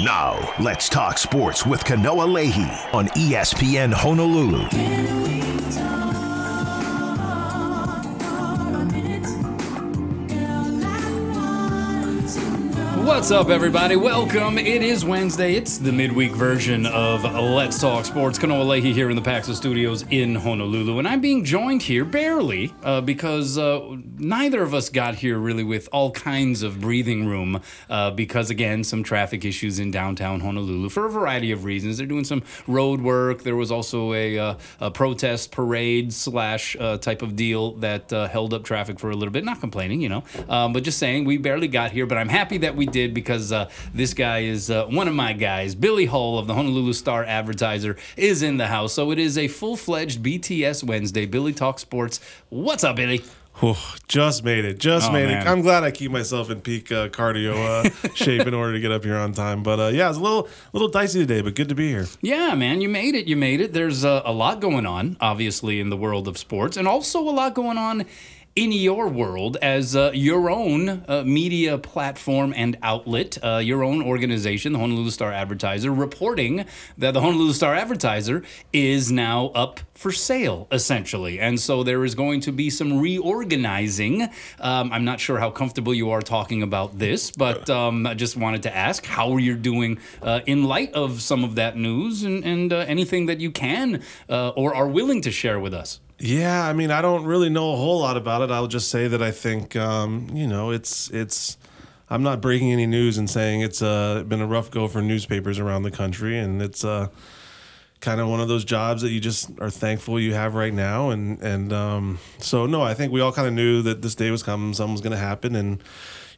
Now, let's talk sports with Kanoa Leahey on ESPN Honolulu. What's up, everybody? Welcome. It is Wednesday. It's the midweek version of Let's Talk Sports. Kanoa Leahey here in the Paxa Studios in Honolulu. And I'm being joined here barely uh, because uh, neither of us got here really with all kinds of breathing room uh, because, again, some traffic issues in downtown Honolulu for a variety of reasons. They're doing some road work. There was also a, uh, a protest parade slash uh, type of deal that uh, held up traffic for a little bit. Not complaining, you know, um, but just saying we barely got here. But I'm happy that we did because uh, this guy is uh, one of my guys. Billy Hull of the Honolulu Star Advertiser is in the house. So it is a full fledged BTS Wednesday. Billy Talk Sports. What's up, Billy? Whew, just made it. Just Oh, made man. it. I'm glad I keep myself in peak uh, cardio uh, shape in order to get up here on time. But uh, yeah, it's a little little dicey today, but good to be here. Yeah, man, you made it. You made it. There's uh, a lot going on, obviously, in the world of sports, and also a lot going on in your world as uh, your own uh, media platform and outlet, uh, your own organization, the Honolulu Star Advertiser, reporting that the Honolulu Star Advertiser is now up for sale, essentially. And so there is going to be some reorganizing. Um, I'm not sure how comfortable you are talking about this, but um, I just wanted to ask how are you're doing uh, in light of some of that news and, and uh, anything that you can uh, or are willing to share with us. Yeah, I mean, I don't really know a whole lot about it. I'll just say that I think, um, you know, it's it's. I'm not breaking any news and saying it's uh, been a rough go for newspapers around the country, and it's uh, kind of one of those jobs that you just are thankful you have right now. And and um, so no, I think we all kind of knew that this day was coming, something was going to happen, and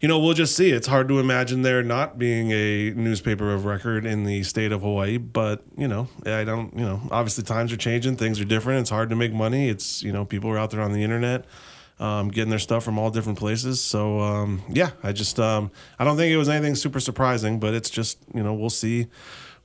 you know we'll just see. It's hard to imagine there not being a newspaper of record in the state of Hawaii, but you know I don't. You know, obviously times are changing, things are different. It's hard to make money. It's you know people are out there on the internet. Um, getting their stuff from all different places. So um, yeah, I just um, I don't think it was anything super surprising, but it's just you know we'll see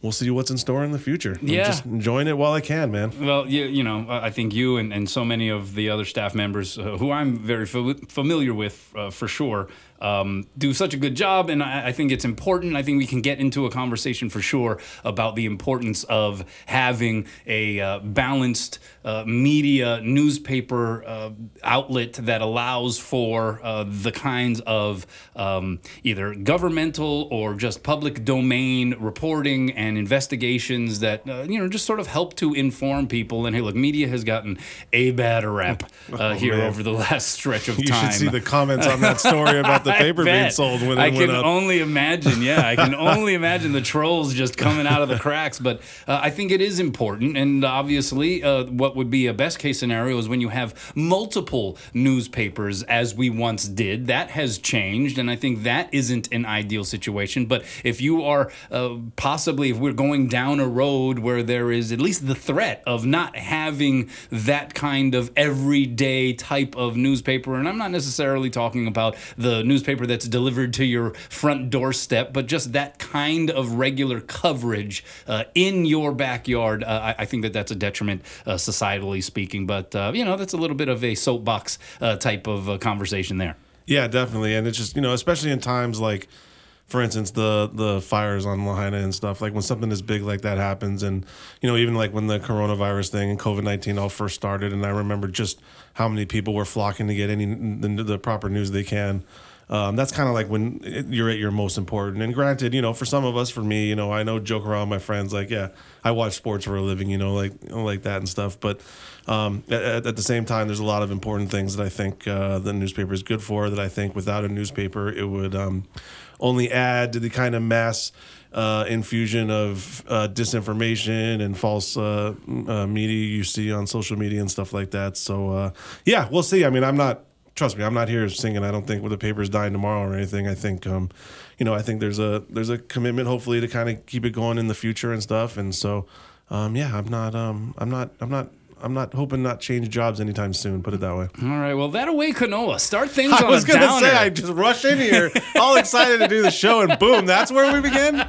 we'll see what's in store in the future. I'm Yeah. just enjoying it while I can, man. Well, you, you know, I think you and, and so many of the other staff members uh, who I'm very fa- familiar with uh, for sure um, do such a good job. And I, I think it's important. I think we can get into a conversation for sure about the importance of having a uh, balanced uh, media newspaper uh, outlet that allows for uh, the kinds of um, either governmental or just public domain reporting and investigations that uh, you know just sort of help to inform people. And hey, look, media has gotten a bad rap uh, here Oh, man. over the last stretch of You time. should see the comments on that story about the paper being sold when I it went can only imagine. Yeah, I can only imagine the trolls just coming out of the cracks. But uh, I think it is important, and obviously, uh, what would be a best case scenario is when you have multiple newspapers, as we once did. That has changed, and I think that isn't an ideal situation. But if you are uh, possibly, if we're going down a road where there is at least the threat of not having that kind of everyday type of newspaper, and I'm not necessarily talking about the newspaper that's delivered to your front doorstep, but just that kind of regular coverage uh, in your backyard. Uh, I, I think that that's a detriment, uh, societally speaking. But uh, you know, that's a little bit of a soapbox uh, type of uh, conversation there. Yeah, definitely. And it's just, you know, especially in times like, for instance, the the fires on Lahaina and stuff, like when something as big like that happens, and, you know, even like when the coronavirus thing and COVID 19 all first started, and I remember just how many people were flocking to get any the, the proper news they can. Um, that's kind of like when you're at your most important. And granted, you know, for some of us, for me, you know, I know joke around my friends like, yeah, I watch sports for a living, you know, like like that and stuff. But um, at, at the same time, there's a lot of important things that I think uh, the newspaper is good for. That I think without a newspaper, it would um, only add to the kind of mass uh, infusion of uh, disinformation and false uh, uh, media you see on social media and stuff like that. So uh, yeah, we'll see. I mean, I'm not. Trust me, I'm not here singing. I don't think with the paper's dying tomorrow or anything. I think, um, you know, I think there's a there's a commitment, hopefully, to kind of keep it going in the future and stuff. And so, um, yeah, I'm not, um, I'm not, I'm not, I'm not hoping not change jobs anytime soon. Put it that way. All right, well, that away Kanoa. Start things I was gonna say I just rush in here, all excited to do the show, and boom, that's where we begin.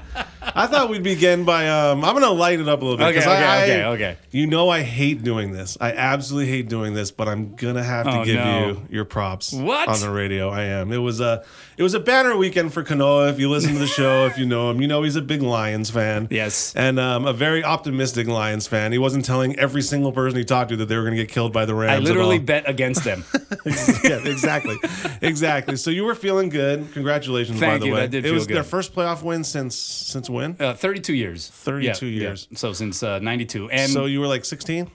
I thought we'd begin by um, I'm gonna lighten it up a little bit. Okay, okay, I, okay, okay. You know I hate doing this. I absolutely hate doing this, but I'm gonna have to Oh, give no. you your props What? on the radio. I am. It was a it was a banner weekend for Kanoa. If you listen to the show, if you know him, you know he's a big Lions fan. Yes. and um, a very optimistic Lions fan. He wasn't telling every single person he talked to that they were gonna get killed by the Rams. I literally all. bet against them. yeah, exactly, exactly. So you were feeling good. Congratulations, by the you. way. That did it feel was their first playoff win since since when? Uh, 32 years. 32 Yeah, yeah. years. So since uh, 92. And so you were like 16, Um,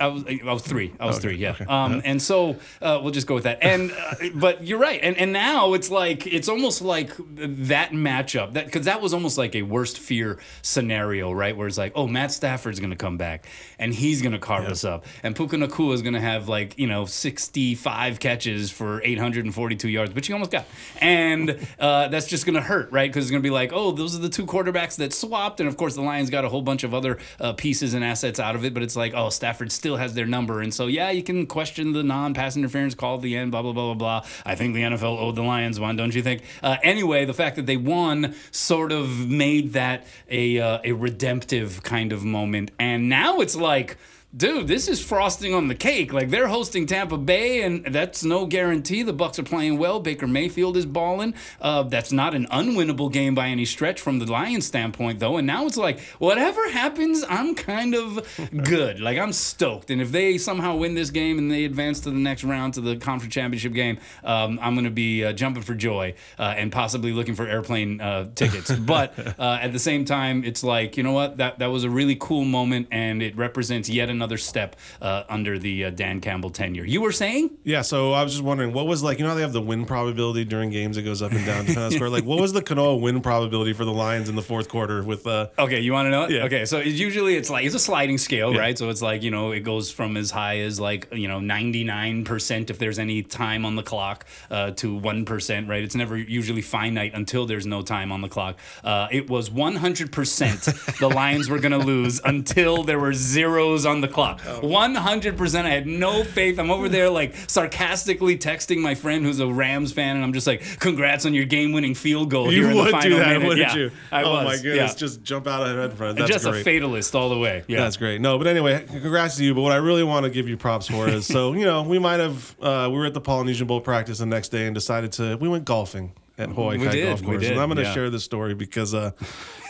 I was I was three. I was Okay, three. Yeah. okay. Um, and so uh, we'll just go with that. And uh, but you're right. And and now it's like it's almost like that matchup that because that was almost like a worst fear scenario, right? Where it's like, oh, Matt Stafford's gonna come back and he's gonna carve us up, and Puka Nacua is gonna have like you know 65 catches for 842 yards, which he almost got, and uh, that's just gonna hurt, right? Because it's gonna be like, oh, those are the two quarterbacks that swapped, and of course the Lions got a whole bunch of other uh, pieces and assets out of it, but it's like, oh, Stafford still has their number, and so yeah, you can question the non-pass interference call at the end, blah blah blah blah blah. I think the NFL owed the Lions one, don't you think? Uh, anyway, the fact that they won sort of made that a uh, a redemptive kind of moment, and now it's like dude, this is frosting on the cake. Like they're hosting Tampa Bay, and that's no guarantee. The Bucs are playing well. Baker Mayfield is balling. Uh, that's not an unwinnable game by any stretch from the Lions standpoint, though. And now it's like whatever happens, I'm kind of good. Like I'm stoked. And if they somehow win this game and they advance to the next round to the conference championship game, um, I'm going to be uh, jumping for joy uh, and possibly looking for airplane uh, tickets. but uh, at the same time, it's like you know what that that was a really cool moment, and it represents yet another step uh, under the uh, Dan Campbell tenure. You were saying? Yeah, so I was just wondering, what was like, you know, how they have the win probability during games that goes up and down depending on score. Like, what was the Kanoa win probability for the Lions in the fourth quarter with uh, Okay, you want to know it? Yeah. Okay, so it's usually it's like it's a sliding scale, Yeah. right? So it's like you know it goes from as high as like you know ninety nine percent if there's any time on the clock uh, to one percent, right? It's never usually finite until there's no time on the clock. Uh, it was one hundred percent the Lions were going to lose until there were zeros on the clock. One hundred percent. I had no faith. I'm over there like sarcastically texting my friend who's a Rams fan, and I'm just like, "Congrats on your game winning field goal." you here in the would final do that, minute. wouldn't yeah, you? I oh was. my goodness, yeah. just jump out ahead front. That's just great. a fatalist all the way. Yeah. That's great. No, but anyway, congrats to you. But what I really want to give you props for is so you know we might have uh, we were at the Polynesian Bowl practice the next day and decided to we went golfing at Hawaii We Kai did, Golf Course, did, and I'm going to yeah. share this story because uh,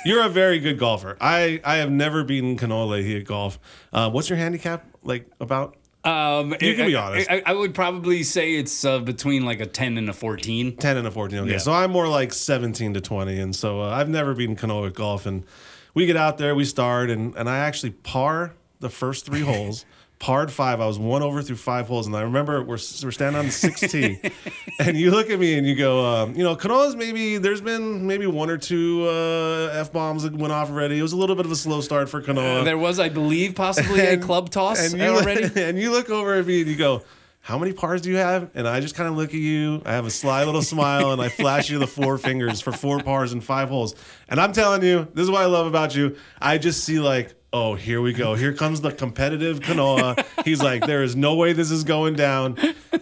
you're a very good golfer. I I have never beaten Kanoa Leahey at golf. Uh, what's your handicap like about? Um, You can I- be honest. I, I would probably say it's uh, between like a 10 and a 14. 10 and a 14. Okay. Yeah. So I'm more like 17 to 20. And so uh, I've never beaten Kanoa at golf. And we get out there, we start, and, and I actually par the first three holes. Parred five. I was one over through five holes. And I remember we're, we're standing on the sixth tee. and you look at me and you go, um, you know, Kanoa's maybe, there's been maybe one or two uh, F bombs that went off already. It was a little bit of a slow start for Kanoa. There was, I believe, possibly a club toss and you already. Look, and you look over at me and you go, "How many pars do you have?" And I just kind of look at you. I have a sly little smile and I flash you the four fingers for four pars and five holes. And I'm telling you, this is what I love about you. I just see like. Oh, here we go. Here comes the competitive Kanoa. He's like, there is no way this is going down.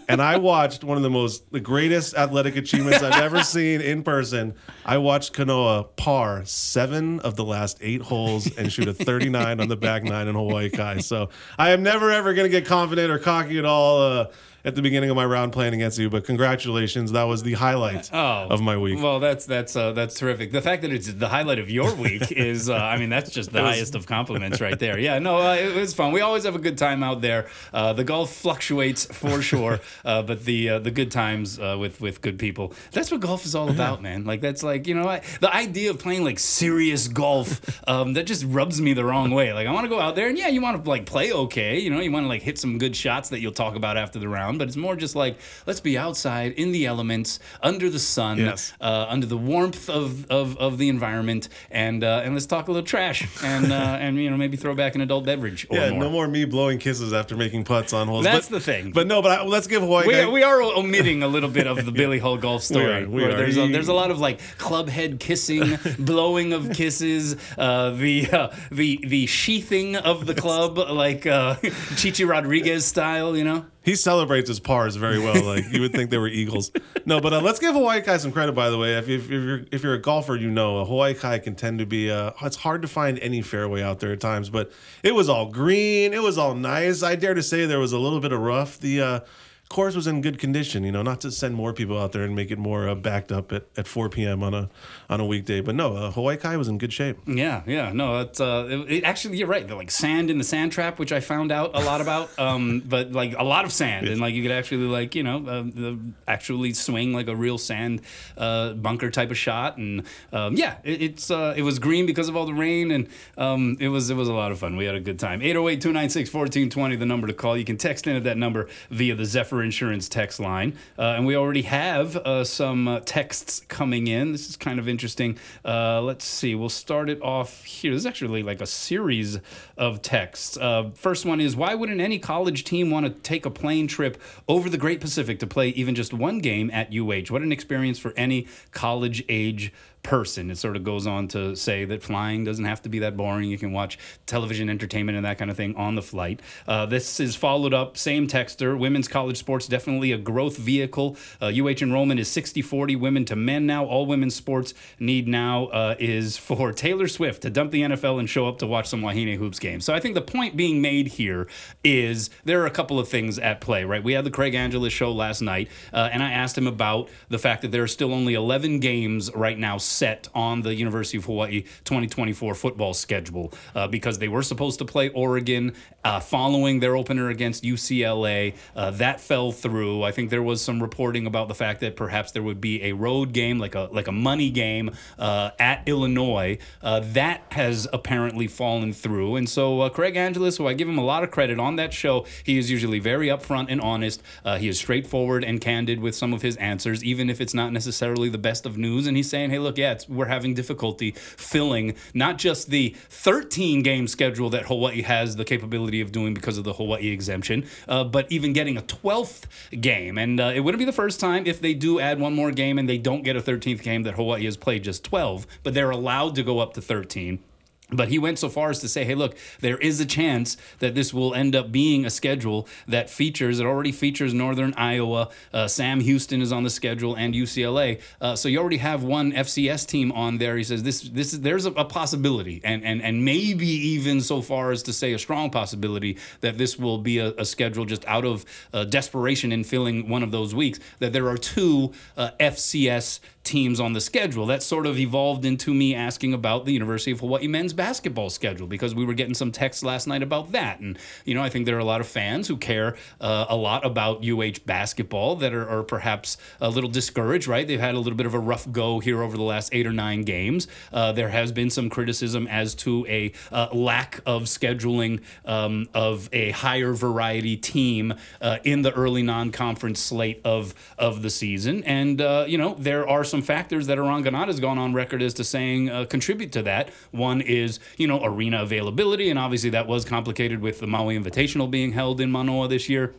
And I watched one of the most, the greatest athletic achievements I've ever seen in person. I watched Kanoa par seven of the last eight holes and shoot a 39 on the back nine in Hawaii Kai. So I am never ever going to get confident or cocky at all uh, at the beginning of my round playing against you. But congratulations, that was the highlight Oh, of my week. Well, that's that's uh, that's terrific. The fact that it's the highlight of your week is, uh, I mean, that's just the was- highest of compliments right there. Yeah, no, uh, it was fun. We always have a good time out there. Uh, the golf fluctuates for sure, uh, but the uh, the good times uh, with with good people. That's what golf is all about, man. Like that's like you know I, the idea of playing like serious golf um, that just rubs me the wrong way. Like I want to go out there and yeah, you want to like play okay. You know, you want to like hit some good shots that you'll talk about after the round. But it's more just like let's be outside in the elements, under the sun, Yes. uh, under the warmth of, of, of the environment, and uh, and let's talk a little trash and uh, and you know maybe throw back an adult beverage or yeah, more. no more me blowing kisses after making putts on holes. That's but, the thing. But no, but I, let's give Hawaii. we, Kai- we are omitting a little bit of the Billy Hull golf story. are, we where are. There's a, there's a lot of like club head kissing, blowing of kisses, uh, the uh, the the sheathing of the club, like uh, Chi Chi Rodriguez style. You know. He celebrates his pars very well. Like you would think they were eagles. No, but uh, let's give Hawaii Kai some credit. By the way, if, if, if you're if you're a golfer, you know a Hawaii Kai can tend to be. Uh, it's hard to find any fairway out there at times, but it was all green. It was all nice. I dare to say there was a little bit of rough. The uh, course was in good condition. You know, not to send more people out there and make it more uh, backed up at, at 4 p.m. on a on a weekday, but no, uh, Hawaii Kai was in good shape. Yeah, yeah, no, it's uh, it, it, actually you're right. The, like sand in the sand trap, which I found out a lot about. Um, but like a lot of sand, and like you could actually like you know uh, actually swing like a real sand uh, bunker type of shot, and um, yeah, it, it's uh, it was green because of all the rain, and um, it was it was a lot of fun. We had a good time. 808-296-1420, the number to call. You can text in at that number via the Zephyr Insurance text line, uh, and we already have uh, some uh, texts coming in. This is kind of interesting. Uh, let's see. We'll start it off here. This is actually like a series of texts. Uh, first one is Why wouldn't any college team want to take a plane trip over the Great Pacific to play even just one game at UH? What an experience for any college age person. It sort of goes on to say that flying doesn't have to be that boring. You can watch television entertainment and that kind of thing on the flight. Uh, this is followed up, same texter. Women's college sports definitely a growth vehicle. Uh, UH enrollment is 60 40 women to men now. All women's sports need now uh, is for Taylor Swift to dump the NFL and show up to watch some Wahine Hoops games. So I think the point being made here is there are a couple of things at play, right? We had the Craig Angelos show last night, uh, and I asked him about the fact that there are still only 11 games right now set on the University of Hawaii 2024 football schedule uh, because they were supposed to play Oregon uh, following their opener against UCLA. Uh, that fell through. I think there was some reporting about the fact that perhaps there would be a road game, like a like a money game uh, at Illinois. Uh, that has apparently fallen through, and so uh, Craig Angelos, who I give him a lot of credit on that show, he is usually very upfront and honest. he is straightforward and candid with some of his answers, even if it's not necessarily the best of news. And he's saying, "Hey, look, yeah, we're having difficulty filling not just the 13 game schedule that Hawaii has the capability of doing because of the Hawaii exemption, uh, but even getting a 12th game. And uh, it wouldn't be the first time if they do add one more game and they don't get a 13th game that Hawaii has played just 12, but they're allowed to go up to 13. But he went so far as to say, hey, look, there is a chance that this will end up being a schedule that features, it already features Northern Iowa. Uh, Sam Houston is on the schedule and UCLA. Uh, so you already have one FCS team on there. He says this, this is, there's a, a, possibility, and, and, and maybe even so far as to say a strong possibility that this will be a, a schedule just out of uh, desperation in filling one of those weeks, that there are two uh, FCS teams on the schedule. That sort of evolved into me asking about the University of Hawaii men's basketball schedule because we were getting some texts last night about that. And, you know, I think there are a lot of fans who care uh, a lot about UH basketball that are, are, perhaps a little discouraged, right? They've had a little bit of a rough go here over the last eight or nine games. Uh, there has been some criticism as to a uh, lack of scheduling um, of a higher variety team uh, in the early non conference slate of, of the season. And, uh, you know, there are some some factors that Eran Ganot has gone on record as to saying uh, contribute to that. One is, you know, arena availability, and obviously that was complicated with the Maui Invitational being held in Manoa this year.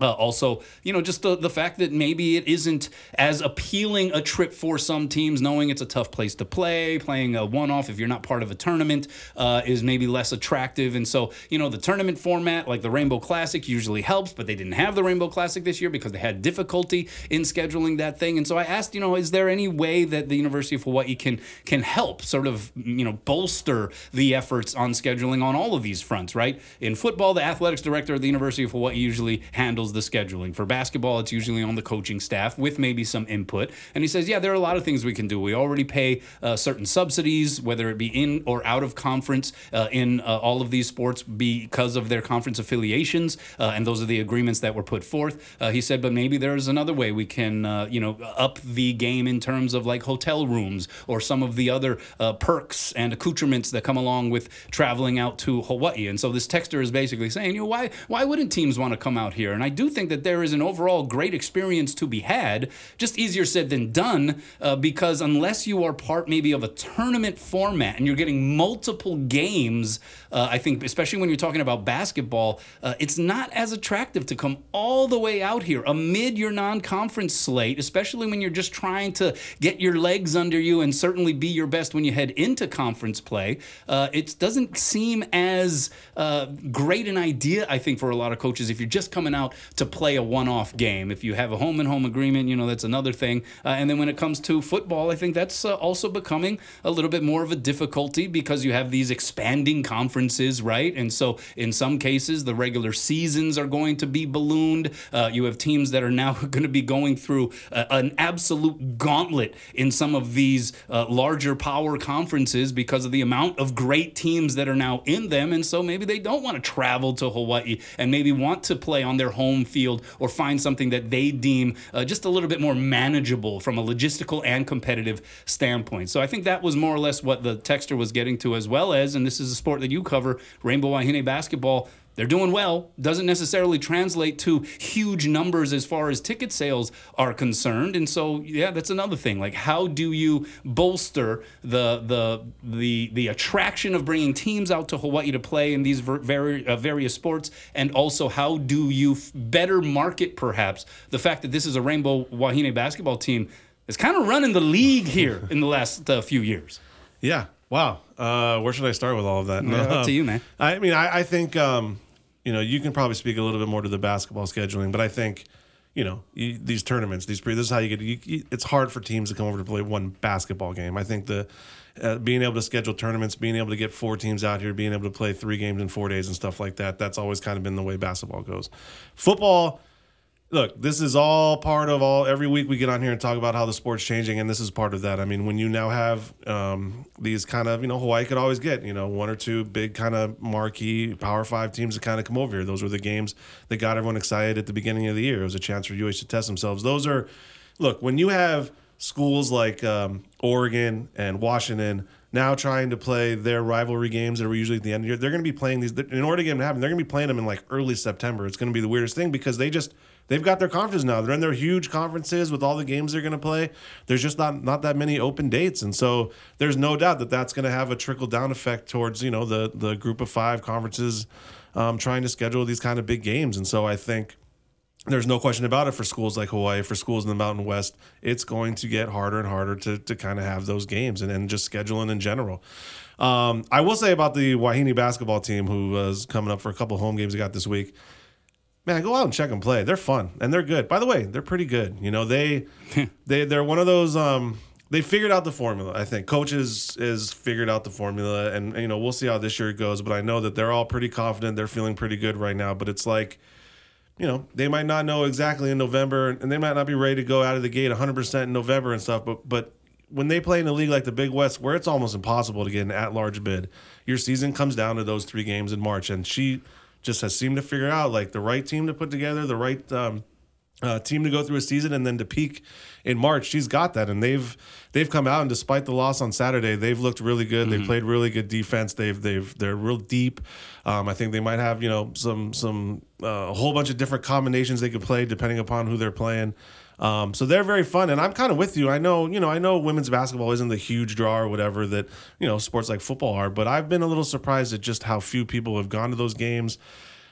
Uh, also, you know, just the, the fact that maybe it isn't as appealing a trip for some teams, knowing it's a tough place to play, playing a one off if you're not part of a tournament uh, is maybe less attractive. And so, you know, the tournament format, like the Rainbow Classic, usually helps, but they didn't have the Rainbow Classic this year because they had difficulty in scheduling that thing. And so I asked, you know, is there any way that the University of Hawaii can can help sort of, you know, bolster the efforts on scheduling on all of these fronts, right? In football, the athletics director of the University of Hawaii usually handles handles the scheduling. For basketball, it's usually on the coaching staff with maybe some input. And he says, yeah, there are a lot of things we can do. We already pay uh, certain subsidies, whether it be in or out of conference uh, in uh, all of these sports because of their conference affiliations. Uh, and those are the agreements that were put forth. Uh, he said, but maybe there's another way we can, uh, you know, up the game in terms of like hotel rooms or some of the other perks and accoutrements that come along with traveling out to Hawaii. And so this texter is basically saying, you know, why why wouldn't teams want to come out here? And I do think that there is an overall great experience to be had. Just easier said than done, uh, because unless you are part maybe of a tournament format and you're getting multiple games, uh, I think, especially when you're talking about basketball, uh, it's not as attractive to come all the way out here amid your non conference slate, especially when you're just trying to get your legs under you and certainly be your best when you head into conference play. Uh, it doesn't seem as uh, great an idea, I think, for a lot of coaches if you're just coming out to play a one-off game. If you have a home and home agreement, you know that's another thing. Uh, and then when it comes to football, I think that's uh, also becoming a little bit more of a difficulty because you have these expanding conferences, right? And so in some cases, the regular seasons are going to be ballooned. Uh, you have teams that are now going to be going through uh, an absolute gauntlet in some of these uh, larger power conferences because of the amount of great teams that are now in them. And so maybe they don't want to travel to Hawaii and maybe want to play on their home field or find something that they deem uh, just a little bit more manageable from a logistical and competitive standpoint. So I think that was more or less what the texter was getting to, as well as, and this is a sport that you cover, Rainbow Wahine basketball they're doing well. Doesn't necessarily translate to huge numbers as far as ticket sales are concerned. And so, yeah, that's another thing. Like, how do you bolster the the the the attraction of bringing teams out to Hawaii to play in these very uh, various sports, and also how do you f- better market perhaps the fact that this is a Rainbow Wahine basketball team that's kind of running the league here in the last uh, few years. Yeah. Wow. Uh, where should I start with all of that? Yeah, up to you, man. I mean, I, I think um, you know, you can probably speak a little bit more to the basketball scheduling, but I think, you know, you, these tournaments, these this is how you get. You, it's hard for teams to come over to play one basketball game. I think the uh, being able to schedule tournaments, being able to get four teams out here, being able to play three games in four days and stuff like that. That's always kind of been the way basketball goes. Football look, this is all part of all. Every week we get on here and talk about how the sport's changing, and this is part of that. I mean, when you now have um, these kind of, you know, Hawaii could always get, you know, one or two big kind of marquee Power Five teams that kind of come over here. Those were the games that got everyone excited at the beginning of the year. It was a chance for UH to test themselves. Those are, look, when you have schools like um, Oregon and Washington now trying to play their rivalry games that were usually at the end of the year, they're going to be playing these in order to get them to happen. They're going to be playing them in like early September. It's going to be the weirdest thing because they just they've got their conferences now. They're in their huge conferences with all the games they're going to play. There's just not not that many open dates, and so there's no doubt that that's going to have a trickle down effect towards you know the the group of five conferences um, trying to schedule these kind of big games. And so I think there's no question about it for schools like Hawaii, for schools in the Mountain West, it's going to get harder and harder to, to kind of have those games and, and just scheduling in general. Um, I will say about the Wahine basketball team who was coming up for a couple home games they got this week man, go out and check them play. They're fun and they're good. By the way, they're pretty good. You know, they they they're one of those um they figured out the formula. I think coaches is figured out the formula and you know, we'll see how this year goes, but I know that they're all pretty confident. They're feeling pretty good right now, but it's like you know, they might not know exactly in November and they might not be ready to go out of the gate 100% in November and stuff, but but when they play in a league like the Big West, where it's almost impossible to get an at-large bid, your season comes down to those three games in March. And she just has seemed to figure out like the right team to put together, the right um, uh, team to go through a season, and then to peak in March. She's got that, and they've they've come out and despite the loss on Saturday, they've looked really good. Mm-hmm. They played really good defense. They've they've they're real deep. Um, I think they might have you know some some uh, a whole bunch of different combinations they could play depending upon who they're playing. Um, so they're very fun, and I'm kind of with you. I know, you know, I know women's basketball isn't the huge draw or whatever that you know sports like football are, but I've been a little surprised at just how few people have gone to those games.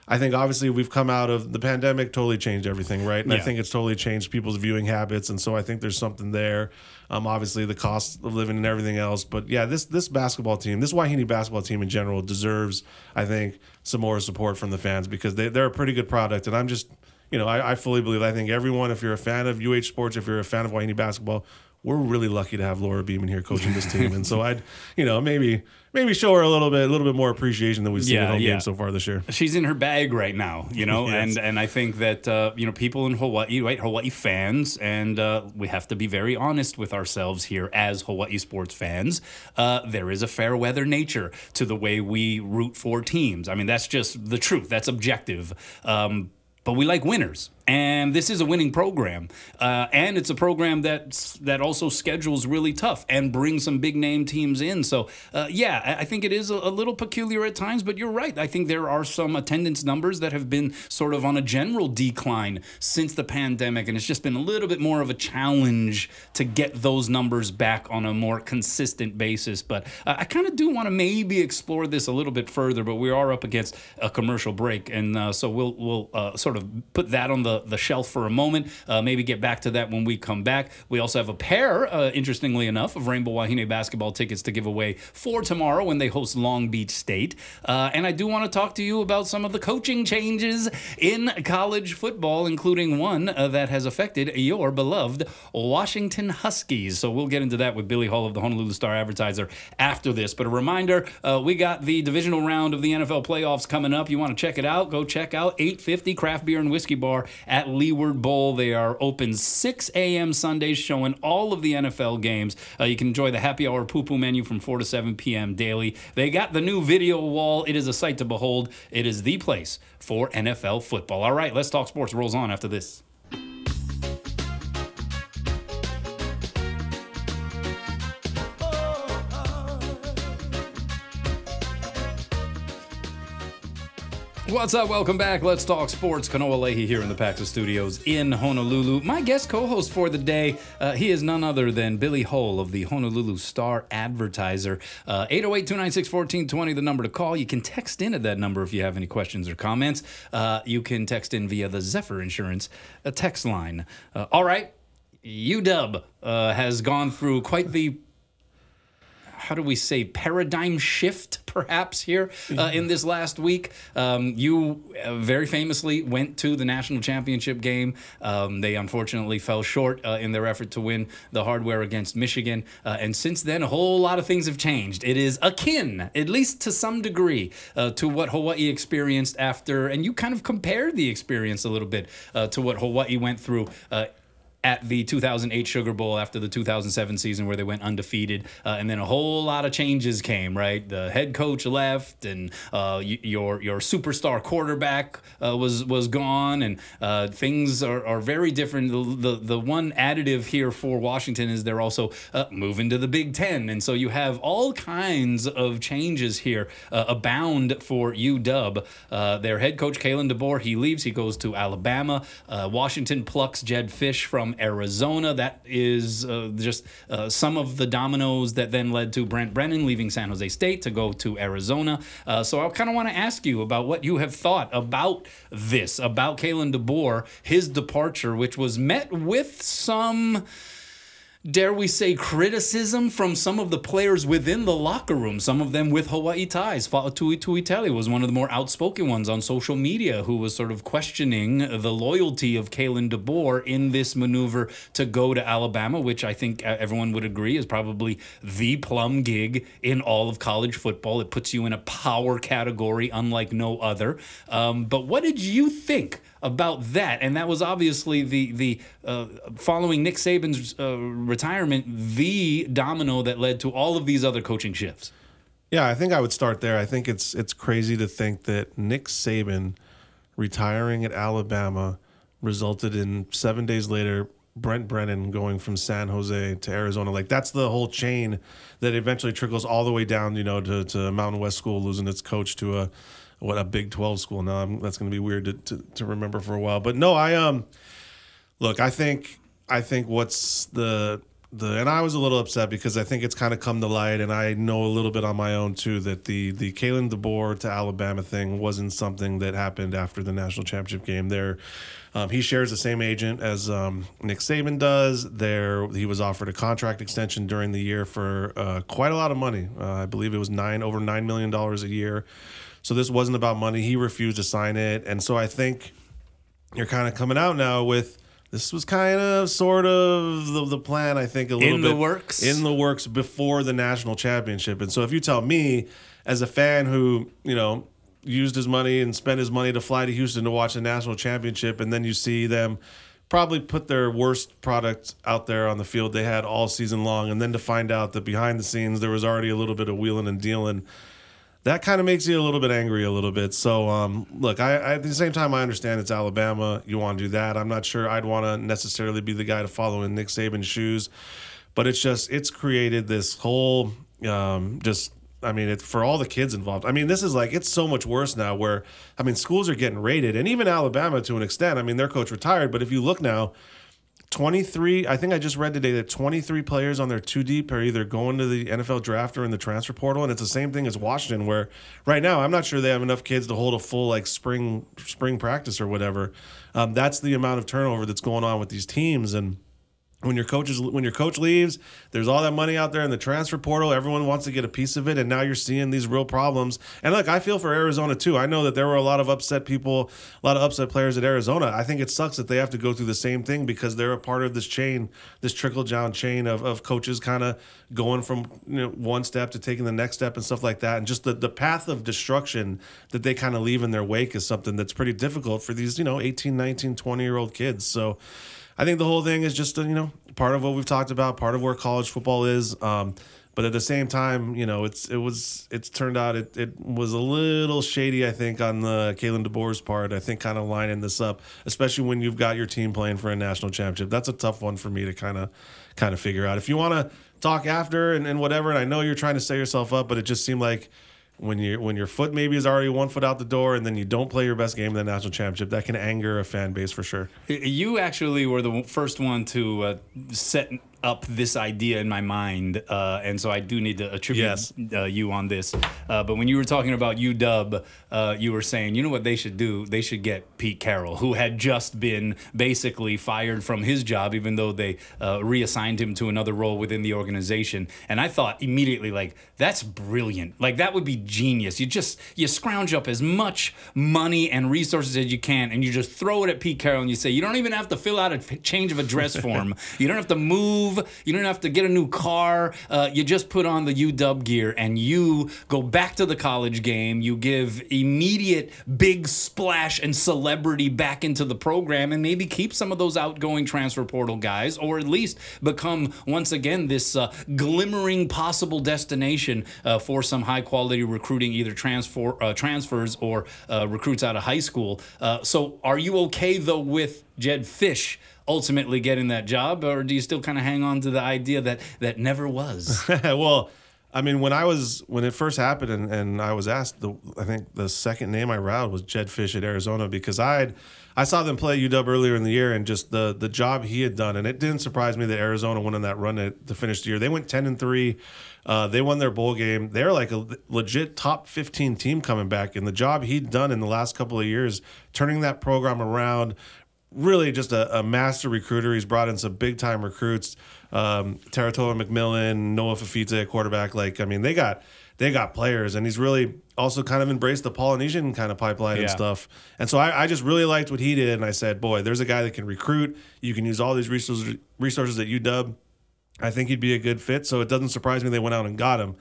I think obviously we've come out of the pandemic, totally changed everything, right? And yeah. I think it's totally changed people's viewing habits, and so I think there's something there. Um, obviously the cost of living and everything else, but yeah, this this basketball team, this Wahine basketball team in general, deserves, I think, some more support from the fans because they they're a pretty good product, and I'm just you know, I, I, fully believe. I think everyone, if you're a fan of UH sports, if you're a fan of Wahine basketball, we're really lucky to have Laura Beeman here coaching this team. and so I'd, you know, maybe maybe show her a little bit, a little bit more appreciation than we've seen yeah, in home yeah. games so far this year. She's in her bag right now, you know, yes. and and I think that uh, you know people in Hawaii, right, Hawaii fans, and uh, we have to be very honest with ourselves here as Hawaii sports fans. Uh, there is a fair weather nature to the way we root for teams. I mean, that's just the truth. That's objective. Um, but we like winners and this is a winning program, uh, and it's a program that that also schedules really tough and brings some big name teams in. So uh, yeah, I think it is a, a, little peculiar at times, but you're right. I think there are some attendance numbers that have been sort of on a general decline since the pandemic, and it's just been a little bit more of a challenge to get those numbers back on a more consistent basis. But uh, I kind of do want to maybe explore this a little bit further, but we are up against a commercial break, and uh, so we'll we'll uh, sort of put that on the the, shelf for a moment. Uh, maybe get back to that when we come back. We also have a pair, uh, interestingly enough, of Rainbow Wahine basketball tickets to give away for tomorrow when they host Long Beach State. Uh, and I do want to talk to you about some of the coaching changes in college football, including one uh, that has affected your beloved Washington Huskies. So we'll get into that with Billy Hull of the Honolulu Star Advertiser after this. But a reminder uh, we got the divisional round of the NFL playoffs coming up. You want to check it out? Go check out 850 Craft Beer and Whiskey Bar at Leeward Bowl. They are open 6 a.m. Sundays, showing all of the NFL games. Uh, you can enjoy the happy hour poo poo menu from 4 to 7 p.m. daily. They got the new video wall. It is a sight to behold. It is the place for NFL football. All right, let's talk sports. Rolls on after this. What's up? Welcome back. Let's talk sports. Kanoa Leahey here in the Paxa Studios in Honolulu. My guest co-host for the day, uh, he is none other than Billy Hull of the Honolulu Star Advertiser. Uh, 808-296-1420, the number to call. You can text in at that number if you have any questions or comments. Uh, you can text in via the Zephyr Insurance uh, text line. Uh, all right, UW uh, has gone through quite the how do we say paradigm shift perhaps here uh, in this last week? Um, you uh, very famously went to the national championship game. Um, they unfortunately fell short uh, in their effort to win the hardware against michigan. Uh, and since then a whole lot of things have changed. It is akin at least to some degree uh, to what hawaii experienced after and you kind of compared the experience a little bit uh, to what hawaii went through at the 2008 Sugar Bowl after the 2007 season where they went undefeated, uh, and then a whole lot of changes came. Right, the head coach left, and uh, y- your your superstar quarterback uh, was was gone, and uh, things are, are very different. The, the, the one additive here for Washington is they're also uh, moving to the Big Ten, and so you have all kinds of changes here uh, abound for UW. their head coach Kalen DeBoer he leaves, he goes to Alabama. Washington plucks Jedd Fisch from Arizona. That is uh, just uh, some of the dominoes that then led to Brent Brennan leaving San Jose State to go to Arizona. Uh, so I kind of want to ask you about what you have thought about this, about Kalen DeBoer, his departure, which was met with some dare we say, criticism from some of the players within the locker room, some of them with Hawaii ties. Fa'atui Tuitele was one of the more outspoken ones on social media who was sort of questioning the loyalty of Kalen DeBoer in this maneuver to go to Alabama, which I think everyone would agree is probably the plum gig in all of college football. It puts you in a power category unlike no other. Um, but what did you think? About that, and that was obviously the the uh, following Nick Saban's uh, retirement, the domino that led to all of these other coaching shifts. Yeah, I think I would start there. I think it's it's crazy to think that Nick Saban retiring at Alabama resulted in seven days later Brent Brennan going from San Jose to Arizona. Like that's the whole chain that eventually trickles all the way down, you know, to, to Mountain West School losing its coach to a what a Big Twelve school. Now I'm, that's going to be weird to, to, to remember for a while. But no, I um, look, I think I think what's the the and I was a little upset because I think it's kind of come to light, and I know a little bit on my own too that the the Kalen DeBoer to Alabama thing wasn't something that happened after the national championship game. There, um, he shares the same agent as um, Nick Saban does. There, he was offered a contract extension during the year for uh, quite a lot of money. Uh, I believe it was nine over nine million dollars a year. So this wasn't about money. He refused to sign it, and so I think you're kind of coming out now with this was kind of sort of the, the plan i think a little in bit the works. In the works before the national championship. And so if you tell me as a fan who you know used his money and spent his money to fly to houston to watch the national championship and then you see them probably put their worst product out there on the field they had all season long and then to find out that behind the scenes there was already a little bit of wheeling and dealing that kind of makes you a little bit angry a little bit. So, um, look, I, I, at the same time, I understand it's Alabama. You want to do that. I'm not sure I'd want to necessarily be the guy to follow in Nick Saban's shoes, but it's just it's created this whole um, just. I mean, it, for all the kids involved. I mean, this is like it's so much worse now. Where I mean, schools are getting rated, and even Alabama to an extent. I mean, their coach retired, but if you look now, 23 i think i just read today that 23 players on their two deep are either going to the nfl draft or in the transfer portal and it's the same thing as washington where right now i'm not sure they have enough kids to hold a full like spring spring practice or whatever. Um, that's the amount of turnover that's going on with these teams and when your coach is when your coach leaves, there's all that money out there in the transfer portal. Everyone wants to get a piece of it, and now you're seeing these real problems. And look, I feel for Arizona too. I know that there were a lot of upset people, a lot of upset players at Arizona. I think it sucks that they have to go through the same thing because they're a part of this chain, this trickle down chain of, of coaches kind of going from you know one step to taking the next step and stuff like that. And just the, the path of destruction that they kind of leave in their wake is something that's pretty difficult for these, you know, 18, 19, 20 year old kids. So I think the whole thing is just, you know, part of what we've talked about, part of where college football is. Um, but at the same time, you know, it's it was it's turned out it, it was a little shady, I think, on the Kalen DeBoer's part. I think kind of lining this up, especially when you've got your team playing for a national championship. That's a tough one for me to kind of kind of figure out. If you want to talk after and, and whatever, and I know you're trying to set yourself up, but it just seemed like when you when your foot maybe is already one foot out the door and then you don't play your best game in the national championship, that can anger a fan base for sure. You actually were the first one to uh, set up this idea in my mind, uh, and so I do need to attribute Yes. uh, you on this. Uh, but when you were talking about UW, uh, you were saying, you know what they should do? They should get Pete Carroll, who had just been basically fired from his job, even though they uh, reassigned him to another role within the organization. And I thought immediately, like, that's brilliant. Like that would be genius. You just you scrounge up as much money and resources as you can, and you just throw it at Pete Carroll, and you say, you don't even have to fill out a change of address form. You don't have to move. You don't have to get a new car. Uh, you just put on the UW gear and you go back to the college game. You give immediate big splash and celebrity back into the program and maybe keep some of those outgoing transfer portal guys or at least become once again this uh, glimmering possible destination uh, for some high quality recruiting, either transfer, uh, transfers or uh, recruits out of high school. Uh, so are you okay though with Jedd Fisch? Ultimately getting that job, or do you still kind of hang on to the idea that that never was? well, I mean, when I was when it first happened, and, and I was asked, the I think the second name I routed was Jedd Fisch at Arizona because I had I saw them play UW earlier in the year, and just the the job he had done, and it didn't surprise me that Arizona went on that run to, to finish the year. They went ten and three. Uh, they won their bowl game. They're like a legit top 15 team coming back. And the job he'd done in the last couple of years, turning that program around, really just a, a master recruiter. He's brought in some big time recruits. Um, Tetairoa McMillan, Noah Fifita quarterback. Like, I mean, they got they got players, and he's really also kind of embraced the Polynesian kind of pipeline and stuff. And so I, I just really liked what he did, and I said, boy, there's a guy that can recruit. You can use all these resources resources at UW. I think he'd be a good fit. So it doesn't surprise me they went out and got him.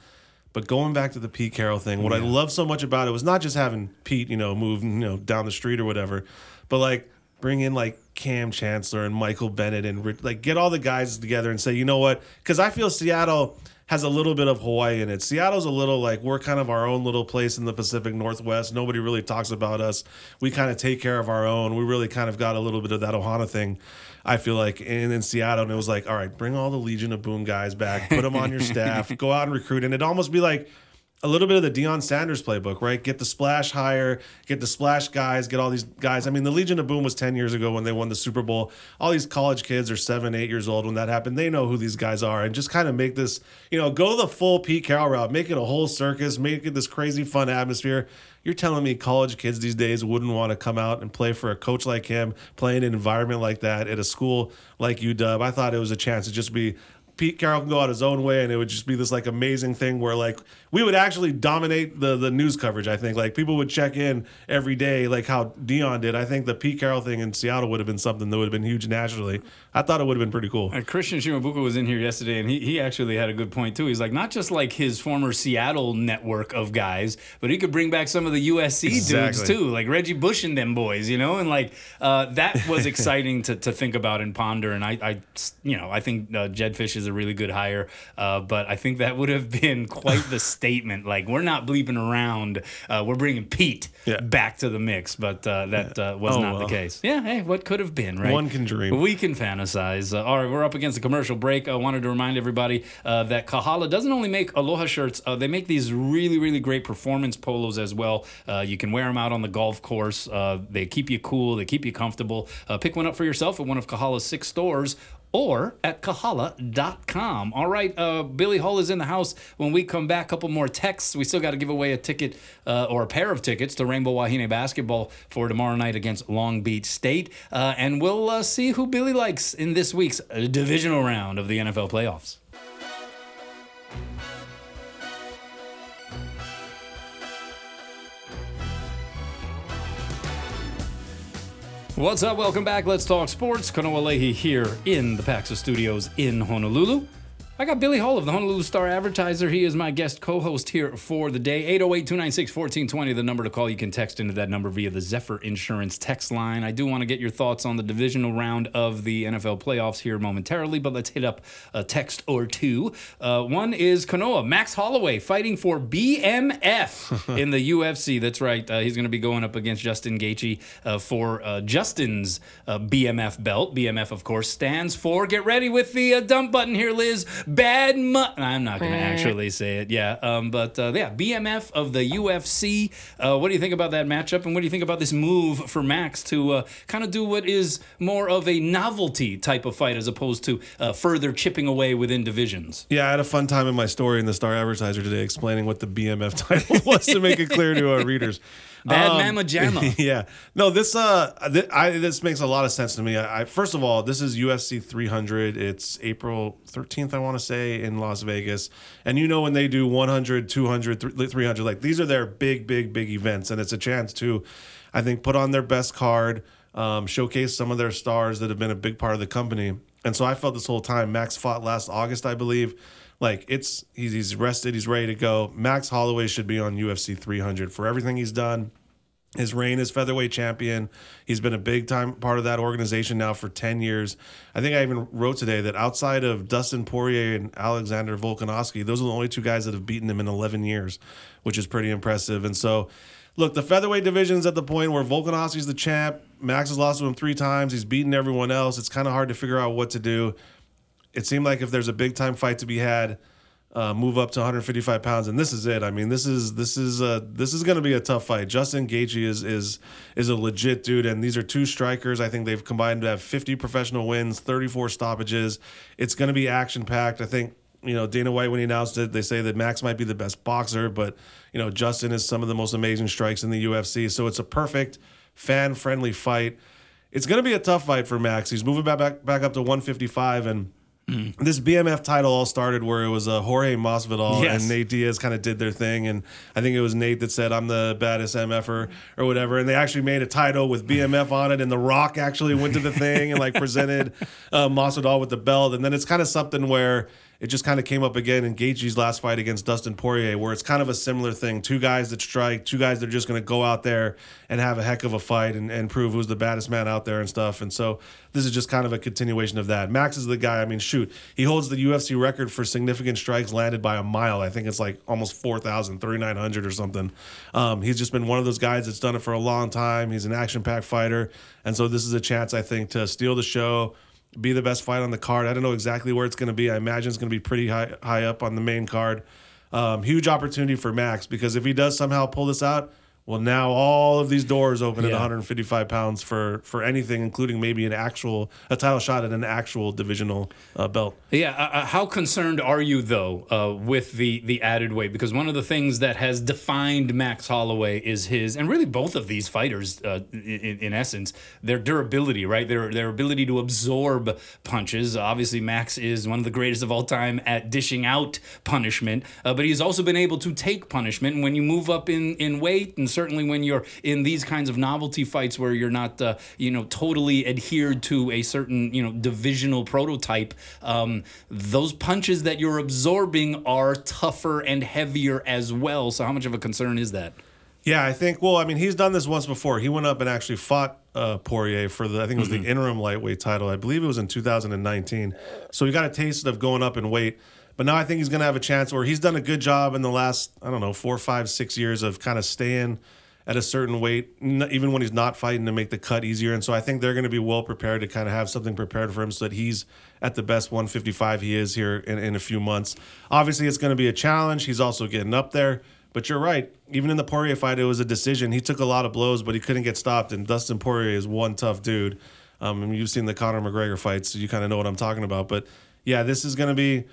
But going back to the Pete Carroll thing, what I love so much about it was not just having Pete, you know, move, you know, down the street or whatever, but like bring in like Kam Chancellor and Michael Bennett and Rick- like get all the guys together and say, you know what? Because I feel Seattle has a little bit of Hawaii in it. Seattle's a little like we're kind of our own little place in the Pacific Northwest. Nobody really talks about us. We kind of take care of our own. We really kind of got a little bit of that Ohana thing. I feel like in, in Seattle, and it was like, all right, bring all the Legion of Boom guys back, put them on your staff, go out and recruit, and it'd almost be like a little bit of the Deion Sanders playbook, right? Get the splash higher, get the splash guys, get all these guys. I mean, the Legion of Boom was 10 years ago when they won the Super Bowl. All these college kids are seven, eight years old when that happened. They know who these guys are and just kind of make this, you know, go the full Pete Carroll route, make it a whole circus, make it this crazy fun atmosphere. You're telling me college kids these days wouldn't want to come out and play for a coach like him, play in an environment like that at a school like UW. I thought it was a chance to just be Pete Carroll can go out his own way, and it would just be this like amazing thing where like we would actually dominate the the news coverage. I think like people would check in every day, like how Deion did. I think the Pete Carroll thing in Seattle would have been something that would have been huge nationally. I thought it would have been pretty cool. And Christian Shimabuka was in here yesterday, and he, he actually had a good point too. He's like, not just like his former Seattle network of guys, but he could bring back some of the USC dudes too, like Reggie Bush and them boys, you know. And like uh, that was exciting to, to think about and ponder. And I, I you know, I think uh, Jedd Fisch is is a really good hire. Uh, but I think that would have been quite the statement. Like, we're not bleeping around. Uh, we're bringing Pete Yeah. back to the mix. But uh, that uh, was Oh, not the case. Yeah, hey, what could have been, right? One can dream. We can fantasize. Uh, all right, we're up against a commercial break. I wanted to remind everybody uh, that Kahala doesn't only make Aloha shirts, uh, they make these really, really great performance polos as well. Uh, you can wear them out on the golf course. Uh, they keep you cool, they keep you comfortable. Uh, pick one up for yourself at one of Kahala's six stores or at kahala.com. All right, uh, Billy Hull is in the house. When we come back, a couple more texts. We still got to give away a ticket uh, or a pair of tickets to Rainbow Wahine basketball for tomorrow night against Long Beach State. Uh, and we'll uh, see who Billy likes in this week's uh, divisional round of the NFL playoffs. What's up? Welcome back. Let's talk sports. Kanoa Leahey here in the Paxa Studios in Honolulu. I got Billy Hull of the Honolulu Star Advertiser. He is my guest co-host here for the day. 808-296-1420, the number to call. You can text into that number via the Zephyr Insurance text line. I do want to get your thoughts on the divisional round of the NFL playoffs here momentarily, but let's hit up a text or two. Uh, one is Kanoa, Max Holloway fighting for BMF in the UFC. That's right. Uh, he's going to be going up against Justin Gaethje uh, for uh, Justin's uh, BMF belt. BMF, of course, stands for, get ready with the uh, dump button here, Liz, bad mu- I'm not going to actually say it. Yeah. Um, but uh, yeah, BMF of the UFC. Uh, what do you think about that matchup? And what do you think about this move for Max to uh, kind of do what is more of a novelty type of fight as opposed to uh, further chipping away within divisions? Yeah, I had a fun time in my story in the Star Advertiser today explaining what the BMF title was to make it clear to our readers. Bad Um, Mama Jamma. yeah, no, this uh, th- I, this makes a lot of sense to me. I, I first of all, this is UFC 300. It's April 13th, I want to say, in Las Vegas. And you know when they do 100, 200, 300, like these are their big, big, big events, and it's a chance to, I think, put on their best card, um, showcase some of their stars that have been a big part of the company. And so I felt this whole time. Max fought last August, I believe. Like it's he's he's rested, he's ready to go. Max Holloway should be on UFC 300 for everything he's done his reign as featherweight champion. He's been a big time part of that organization now for 10 years. I think I even wrote today that outside of Dustin Poirier and Alexander Volkanovski, those are the only two guys that have beaten him in 11 years, which is pretty impressive. And so, look, the featherweight division's at the point where Volkanovski's the champ. Max has lost to him three times. He's beaten everyone else. It's kind of hard to figure out what to do. It seemed like if there's a big time fight to be had, uh, move up to 155 pounds, and this is it. I mean, this is this is uh, this is going to be a tough fight. Justin Gaethje is is is a legit dude, and these are two strikers. I think they've combined to have 50 professional wins, 34 stoppages. It's going to be action packed. I think you know Dana White when he announced it, they say that Max might be the best boxer, but you know Justin is some of the most amazing strikes in the UFC. So it's a perfect fan friendly fight. It's going to be a tough fight for Max. He's moving back back, back up to 155 and. This BMF title all started where it was uh, Jorge Masvidal Yes. and Nate Diaz kind of did their thing, and I think it was Nate that said I'm the baddest MFer or whatever, and they actually made a title with BMF on it, and The Rock actually went to the thing and like presented uh, Masvidal with the belt, and then it's kind of something where it just kind of came up again in Gaethje's last fight against Dustin Poirier, where it's kind of a similar thing: two guys that strike, two guys that are just going to go out there and have a heck of a fight and, and prove who's the baddest man out there and stuff, and so this is just kind of a continuation of that. Max is the guy. I mean, shoot, he holds the UFC record for significant strikes landed by a mile. I think it's like almost 4,000, 3,900 or something. Um, he's just been one of those guys that's done it for a long time. He's an action packed fighter. And so this is a chance, I think, to steal the show, be the best fight on the card. I don't know exactly where it's going to be. I imagine it's going to be pretty high, high up on the main card. Um, huge opportunity for Max because if he does somehow pull this out, well, now all of these doors open at 155 pounds for for anything, including maybe an actual a title shot at an actual divisional uh, belt. Yeah, uh, uh, how concerned are you though uh, with the the added weight? Because one of the things that has defined Max Holloway is his, and really both of these fighters, uh, in, in essence, their durability, right? Their their ability to absorb punches. Obviously, Max is one of the greatest of all time at dishing out punishment, uh, but he's also been able to take punishment. And when you move up in in weight, and certainly when you're in these kinds of novelty fights where you're not, uh, you know, totally adhered to a certain, you know, divisional prototype, um, those punches that you're absorbing are tougher and heavier as well. So how much of a concern is that? Yeah, I think. Well, I mean, he's done this once before. He went up and actually fought uh, Poirier for the I think it was the interim lightweight title. I believe it was in 2019. So he got a taste of going up in weight. But now I think he's going to have a chance where he's done a good job in the last, I don't know, four, five, six years of kind of staying at a certain weight, even when he's not fighting to make the cut easier. And so I think they're going to be well prepared to kind of have something prepared for him so that he's at the best 155 he is here in, in a few months. Obviously, it's going to be a challenge. He's also getting up there. But you're right. Even in the Poirier fight, it was a decision. He took a lot of blows, but he couldn't get stopped. And Dustin Poirier is one tough dude. Um, you've seen the Conor McGregor fights, so you kind of know what I'm talking about. But yeah, this is going to be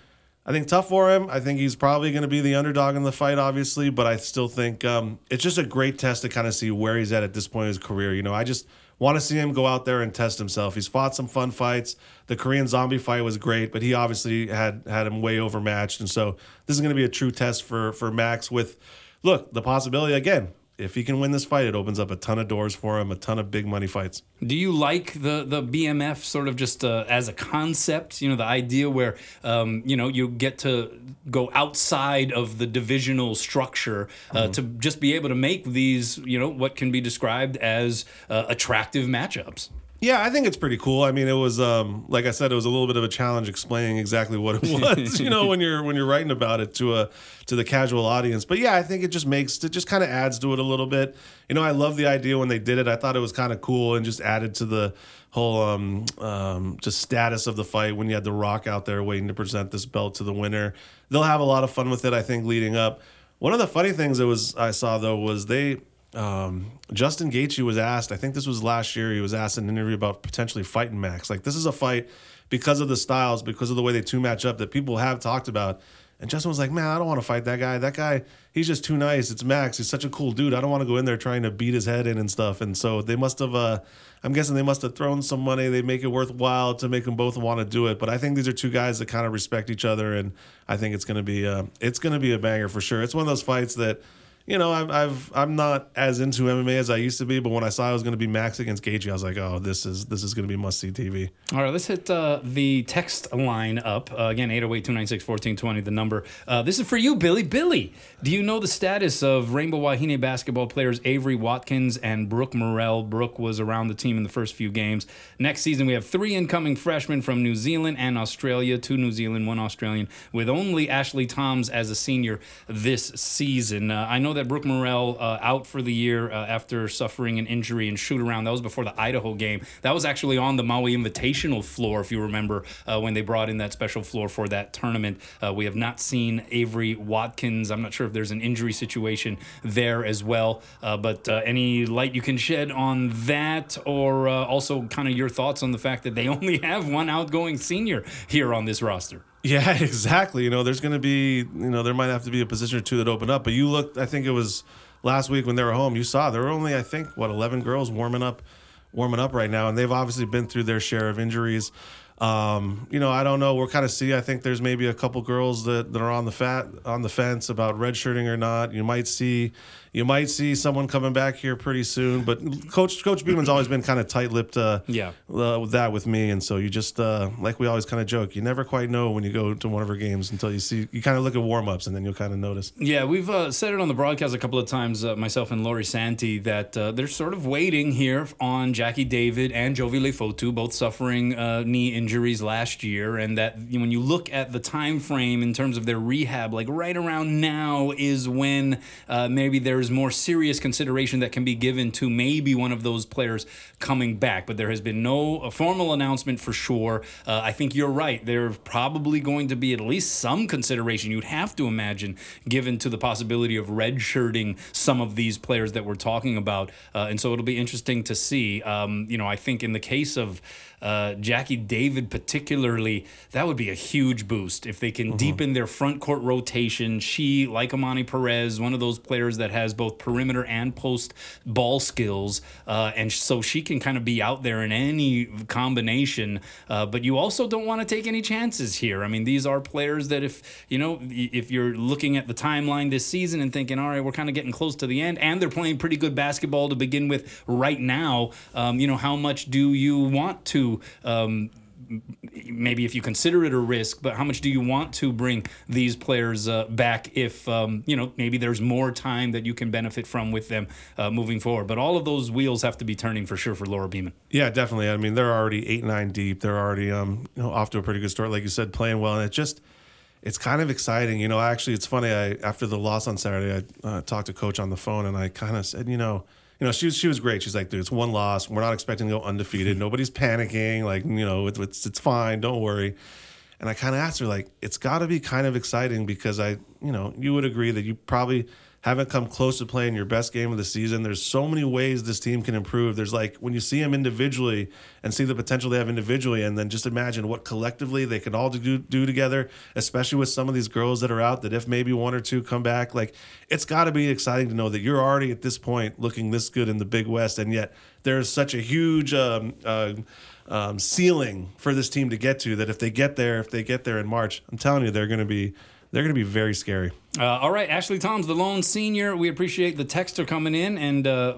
I think tough for him. I think he's probably going to be the underdog in the fight, obviously, but I still think um, it's just a great test to kind of see where he's at at this point in his career. You know, I just want to see him go out there and test himself. He's fought some fun fights. The Korean Zombie fight was great, but he obviously had had him way overmatched, and so this is going to be a true test for for Max. With look, the possibility again if he can win this fight, it opens up a ton of doors for him, a ton of big money fights. Do you like the the BMF sort of just uh, as a concept? You know, the idea where um, you know you get to go outside of the divisional structure uh, mm-hmm. to just be able to make these, you know, what can be described as uh, attractive matchups. Yeah, I think it's pretty cool. I mean, it was um, like I said, it was a little bit of a challenge explaining exactly what it was. you know, when you're when you're writing about it to a to the casual audience. But yeah, I think it just makes it just kind of adds to it a little bit. You know, I love the idea when they did it. I thought it was kind of cool and just added to the whole um, um, just status of the fight when you had The Rock out there waiting to present this belt to the winner. They'll have a lot of fun with it. I think leading up. One of the funny things that was I saw though was they um, Justin Gaethje was asked. I think this was last year. He was asked in an interview about potentially fighting Max. Like this is a fight because of the styles, because of the way they two match up that people have talked about. And Justin was like, "Man, I don't want to fight that guy. That guy, he's just too nice. It's Max. He's such a cool dude. I don't want to go in there trying to beat his head in and stuff." And so they must have. Uh, I'm guessing they must have thrown some money. They make it worthwhile to make them both want to do it. But I think these are two guys that kind of respect each other, and I think it's gonna be. Uh, it's gonna be a banger for sure. It's one of those fights that you know, I've, I've I'm not as into MMA as I used to be, but when I saw it was going to be Max against Gaethje, I was like, oh, this is this is going to be must see TV. All right, let's hit uh, the text line up uh, again 808-296-1420, the number. Uh, this is for you, Billy. Billy, do you know the status of Rainbow Wahine basketball players Avery Watkins and Brooke Morel? Brooke was around the team in the first few games. Next season, we have three incoming freshmen from New Zealand and Australia, two New Zealand, one Australian, with only Ashley Toms as a senior this season. Uh, I know that that Brooke Morel uh, out for the year uh, after suffering an injury and shoot around. That was before the Idaho game. That was actually on the Maui Invitational floor, if you remember, uh, when they brought in that special floor for that tournament. Uh, we have not seen Avery Watkins. I'm not sure if there's an injury situation there as well. Uh, but any light you can shed on that, or also kind of your thoughts on the fact that they only have one outgoing senior here on this roster? Yeah, exactly. You know, there's going to be, you know, there might have to be a position or two that open up. But you looked, I think it was last week when they were home. You saw there were only, I think, what, 11 girls warming up, warming up right now, and they've obviously been through their share of injuries. Um, you know, I don't know. We're kind of see. I think there's maybe a couple girls that, that are on the fat on the fence about redshirting or not. You might see you might see someone coming back here pretty soon. But Coach Coach Beeman's always been kind of tight lipped. Uh, yeah. Uh, with that with me, and so you just uh, like we always kind of joke. You never quite know when you go to one of her games until you see. You kind of look at warm ups, and then you'll kind of notice. Yeah, we've uh, said it on the broadcast a couple of times, uh, myself and Lori Santi, that uh, they're sort of waiting here on Jackie David and Jovi Lefotu, both suffering knee injuries last year, and that when you look at the time frame in terms of their rehab, like right around now is when maybe there there's more serious consideration that can be given to maybe one of those players coming back. But there has been no formal announcement for sure. Uh, I think you're right. There's probably going to be at least some consideration, you'd have to imagine, given to the possibility of redshirting some of these players that we're talking about. Uh, and so it'll be interesting to see. Um, you know, I think in the case of uh, Jackie David, particularly, that would be a huge boost if they can mm-hmm. deepen their front court rotation. She, like Amani Perez, one of those players that has both perimeter and post ball skills, uh, and so she can kind of be out there in any combination. Uh, but you also don't want to take any chances here. I mean, these are players that if you know if you're looking at the timeline this season and thinking, all right, we're kind of getting close to the end, and they're playing pretty good basketball to begin with right now. Um, you know, how much do you want to um, maybe if you consider it a risk, but how much do you want to bring these players uh, back if um, you know maybe there's more time that you can benefit from with them uh, moving forward? But all of those wheels have to be turning for sure for Laura Beeman. Yeah, definitely. I mean, they're already eight nine deep. They're already um you know off to a pretty good start, like you said, playing well, and it just it's kind of exciting. You know, actually, it's funny. I after the loss on Saturday, I uh, talked to coach on the phone, and I kind of said, you know you know, she was she was great. She's like, dude, it's one loss. We're not expecting to go undefeated. Mm-hmm. Nobody's panicking. Like, you know, it's it's, it's fine. Don't worry. And I kind of asked her, like, it's got to be kind of exciting because I, you know, you would agree that you probably haven't come close to playing your best game of the season. There's so many ways this team can improve. There's like when you see them individually and see the potential they have individually, and then just imagine what collectively they can all do, do together, especially with some of these girls that are out, that if maybe one or two come back, like it's got to be exciting to know that you're already at this point looking this good in the Big West, and yet there's such a huge. Um, uh, um, ceiling for this team to get to that if they get there, if they get there in March, I'm telling you, they're going to be they're going to be very scary. Uh, all right, Ashley Toms, the lone senior. We appreciate the texter coming in and uh,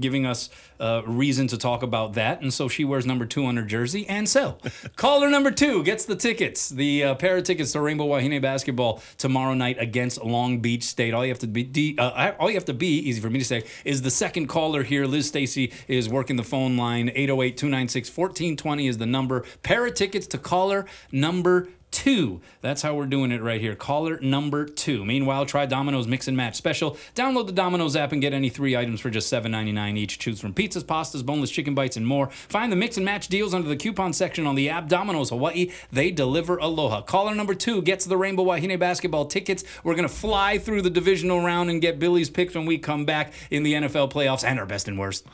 giving us uh, reason to talk about that. And so she wears number two on her jersey. And so, caller number two gets the tickets, the uh, pair of tickets to Rainbow Wahine basketball tomorrow night against Long Beach State. All you have to be, uh, all you have to be, easy for me to say, is the second caller here. Liz Stacy is working the phone line. 808 296 1420 is the number. Pair of tickets to caller number two. That's how we're doing it right here. Caller number two. Meanwhile, try Domino's Mix and Match Special. Download the Domino's app and get any three items for just $7.99 each. Choose from pizzas, pastas, boneless chicken bites, and more. Find the Mix and Match deals under the coupon section on the app. Domino's Hawaii, they deliver aloha. Caller number two gets the Rainbow Wahine basketball tickets. We're going to fly through the divisional round and get Billy's picks when we come back in the NFL playoffs and our best and worst.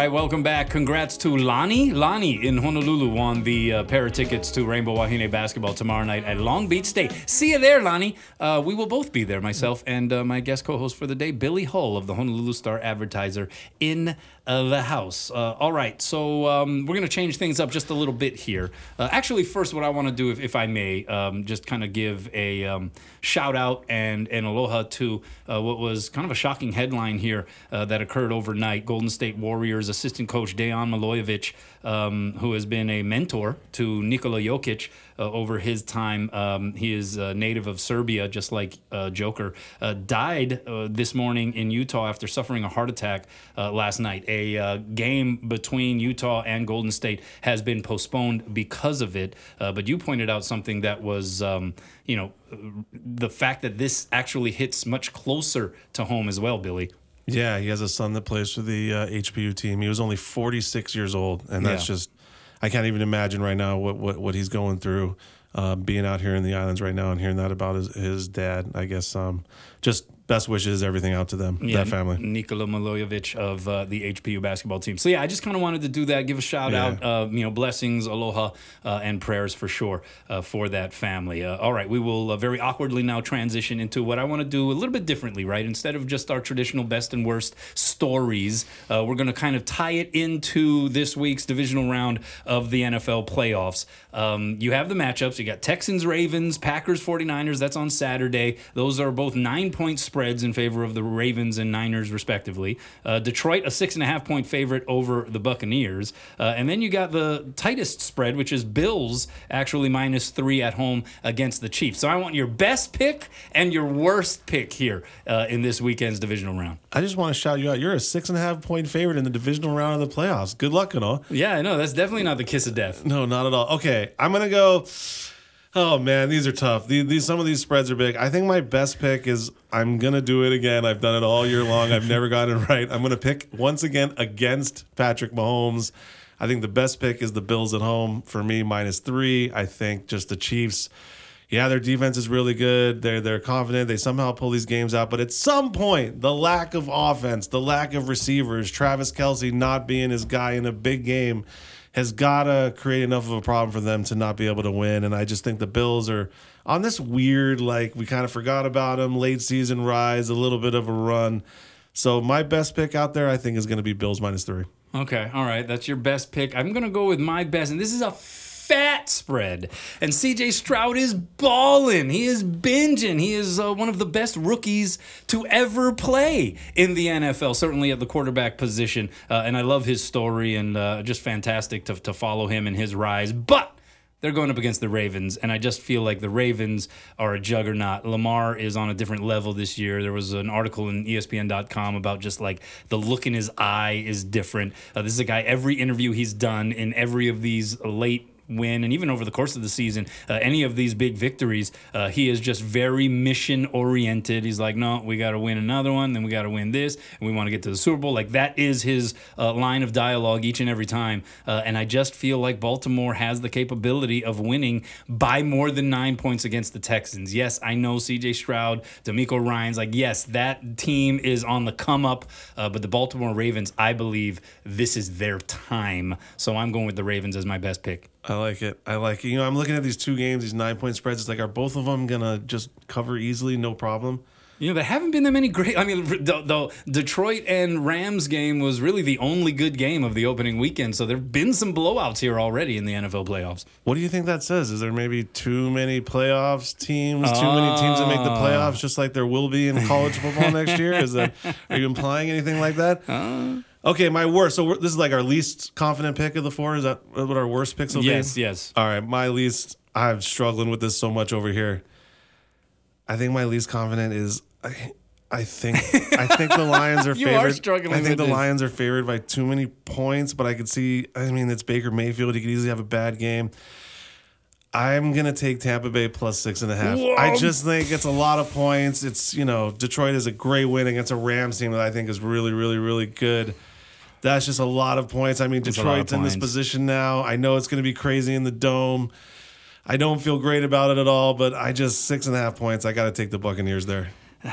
Right, welcome back. Congrats to Lonnie. Lonnie in Honolulu won the uh, pair of tickets to Rainbow Wahine basketball tomorrow night at Long Beach State. See you there, Lonnie. Uh, we will both be there, myself and uh, my guest co host for the day, Billy Hull of the Honolulu Star Advertiser in uh, the house. Uh, all right, so um, we're going to change things up just a little bit here. Uh, actually, first, what I want to do, if, if I may, um, just kind of give a um, shout out and, and aloha to uh, what was kind of a shocking headline here uh, that occurred overnight. Golden State Warriors assistant coach Dejan Milojevic, um, who has been a mentor to Nikola Jokic uh, over his time. Um, he is a native of Serbia, just like uh, Joker. Uh, died uh, this morning in Utah after suffering a heart attack uh, last night. A uh, game between Utah and Golden State has been postponed because of it. but you pointed out something that was, um, you know, the fact that this actually hits much closer to home as well, Billy. Yeah, he has a son that plays for the uh, HPU team. He was only 46 years old, and that's yeah. just I can't even imagine right now what what, what he's going through. Uh, being out here in the islands right now and hearing that about his, his dad, I guess um, just best wishes, everything out to them, yeah, that family. Nikola Milojevic of uh, the HPU basketball team. So yeah, I just kind of wanted to do that, give a shout yeah. out, uh, you know, blessings, aloha, uh, and prayers for sure uh, for that family. Uh, all right, we will uh, very awkwardly now transition into what I want to do a little bit differently, right? Instead of just our traditional best and worst stories, we're going to kind of tie it into this week's divisional round of the NFL playoffs. Um, you have the matchups. You got Texans, Ravens, Packers, 49ers. That's on Saturday. Those are both nine point spreads spreads in favor of the Ravens and Niners, respectively. Uh, Detroit, a six and a half point favorite over the Buccaneers. Uh, and then you got the tightest spread, which is Bills actually minus three at home against the Chiefs. So I want your best pick and your worst pick here uh, in this weekend's divisional round. I just want to shout you out. You're a six and a half point favorite in the divisional round of the playoffs. Good luck and all. Yeah, I know. That's definitely not the kiss of death. No, not at all. Okay, I'm going to go. Oh man, these are tough. These, these, some of these spreads are big. I think my best pick is I'm gonna do it again. I've done it all year long. I've never gotten it right. I'm gonna pick once again against Patrick Mahomes. I think the best pick is the Bills at home for me minus three. I think just the Chiefs. Yeah, their defense is really good. They're they're confident. They somehow pull these games out. But at some point, the lack of offense, the lack of receivers, Travis Kelce not being his guy in a big game has got to create enough of a problem for them to not be able to win. And I just think the Bills are on this weird, like, we kind of forgot about them, late season rise, a little bit of a run. So my best pick out there, I think, is going to be Bills minus three. Okay, all right. That's your best pick. I'm going to go with my best, and this is a fat spread. And CJ Stroud is balling. He is binging. He is uh, one of the best rookies to ever play in the NFL, certainly at the quarterback position. Uh, and I love his story and uh, just fantastic to, to follow him and his rise. But they're going up against the Ravens, and I just feel like the Ravens are a juggernaut. Lamar is on a different level this year. There was an article in ESPN.com about just like the look in his eye is different. Uh, this is a guy, every interview he's done in every of these late win, and even over the course of the season, uh, any of these big victories, uh, he is just very mission oriented. He's like, no, we got to win another one, then we got to win this, and we want to get to the Super Bowl. Like that is his uh, line of dialogue each and every time. Uh, and I just feel like Baltimore has the capability of winning by more than nine points against the Texans. Yes, I know C.J. Stroud, DeMeco Ryans. Like, yes, that team is on the come up, uh, but the Baltimore Ravens, I believe this is their time. So I'm going with the Ravens as my best pick. I like it. I like it. You know, I'm looking at these two games, these nine point spreads. It's like, are both of them gonna just cover easily, no problem? You know, there haven't been that many great. I mean, the, the, Detroit and Rams game was really the only good game of the opening weekend. So there have been some blowouts here already in the NFL playoffs. What do you think that says? Is there maybe too many playoffs teams, too many teams that make the playoffs, just like there will be in college football next year? Is that are you implying anything like that? Uh, Okay, my worst. So we're- this is like our least confident pick of the four. Is that what our worst picks will yes, be? yes. All right, my least. I'm struggling with this so much over here. I think my least confident is I. I think I think the Lions are You favored. are struggling I think the this. Lions are favored by too many points, but I could see. I mean, it's Baker Mayfield. He could easily have a bad game. I'm gonna take Tampa Bay plus six and a half. I just think it's a lot of points. It's you know Detroit is a great win against a Rams team that I think is really really really good. That's just a lot of points. I mean of Detroit's in this position now. I know it's gonna be crazy in the dome. I don't feel great about it at all, but I just six and a half points. I got to take the Buccaneers there.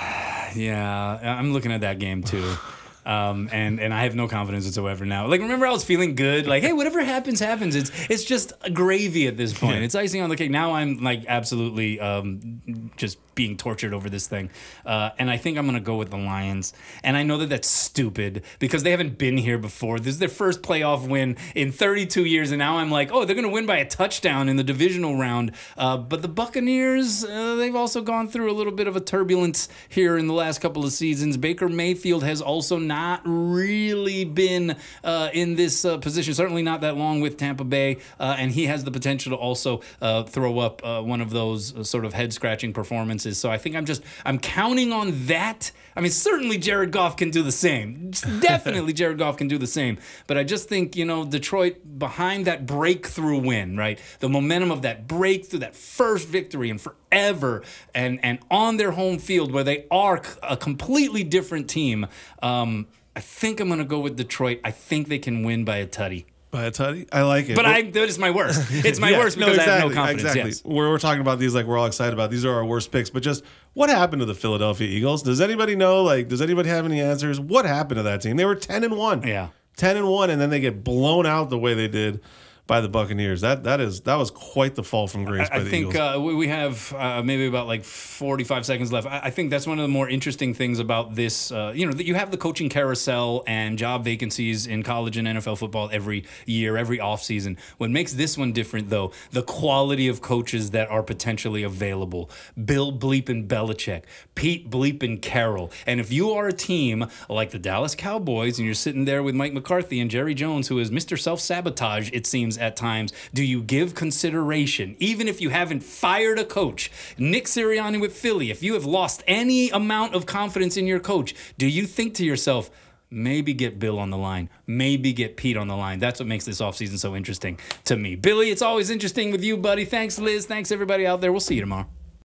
Yeah, I'm looking at that game too. Um, and and I have no confidence whatsoever now. Like remember, I was feeling good. Like, hey, whatever happens, happens. It's it's just gravy at this point. It's icing on the cake. Now I'm like absolutely um, just being tortured over this thing. Uh, and I think I'm gonna go with the Lions. And I know that that's stupid because they haven't been here before. This is their first playoff win in 32 years, and now I'm like, oh, they're gonna win by a touchdown in the divisional round. Uh, but the Buccaneers, uh, they've also gone through a little bit of a turbulence here in the last couple of seasons. Baker Mayfield has also not really been uh, in this uh, position, certainly not that long with Tampa Bay, uh, and he has the potential to also throw up one of those sort of head scratching performances. So I think I'm just I'm counting on that. I mean, certainly Jared Goff can do the same. Definitely Jared Goff can do the same. But I just think you know Detroit behind that breakthrough win, right? The momentum of that breakthrough, that first victory and forever, and and on their home field where they are a completely different team. Um, I think I'm gonna go with Detroit. I think they can win by a tutty. By a tutty, I like it. But I that is my worst. It's my Yeah, worst because I have no confidence. Exactly. Yes. We're, we're talking about these like we're all excited about. These are our worst picks. But just what happened to the Philadelphia Eagles? Does anybody know? Like, does anybody have any answers? What happened to that team? They were ten and one. Yeah. ten and one, and then they get blown out the way they did by the Buccaneers. That that is that was quite the fall from grace by I the think uh, we we have uh, maybe about like 45 seconds left. I I think that's one of the more interesting things about this. Uh, you know, that you have the coaching carousel and job vacancies in college and NFL football every year, every offseason. What makes this one different, though, the quality of coaches that are potentially available. Bill Bleep and Belichick, Pete Bleep and Carroll. And if you are a team like the Dallas Cowboys and you're sitting there with Mike McCarthy and Jerry Jones, who is Mr. Self Sabotage, it seems at times, do you give consideration, even if you haven't fired a coach? Nick Sirianni with Philly, if you have lost any amount of confidence in your coach, do you think to yourself, maybe get Bill on the line, maybe get Pete on the line? That's what makes this offseason so interesting to me. Billy, it's always interesting with you, buddy. Thanks, Liz. Thanks, everybody out there. We'll see you tomorrow.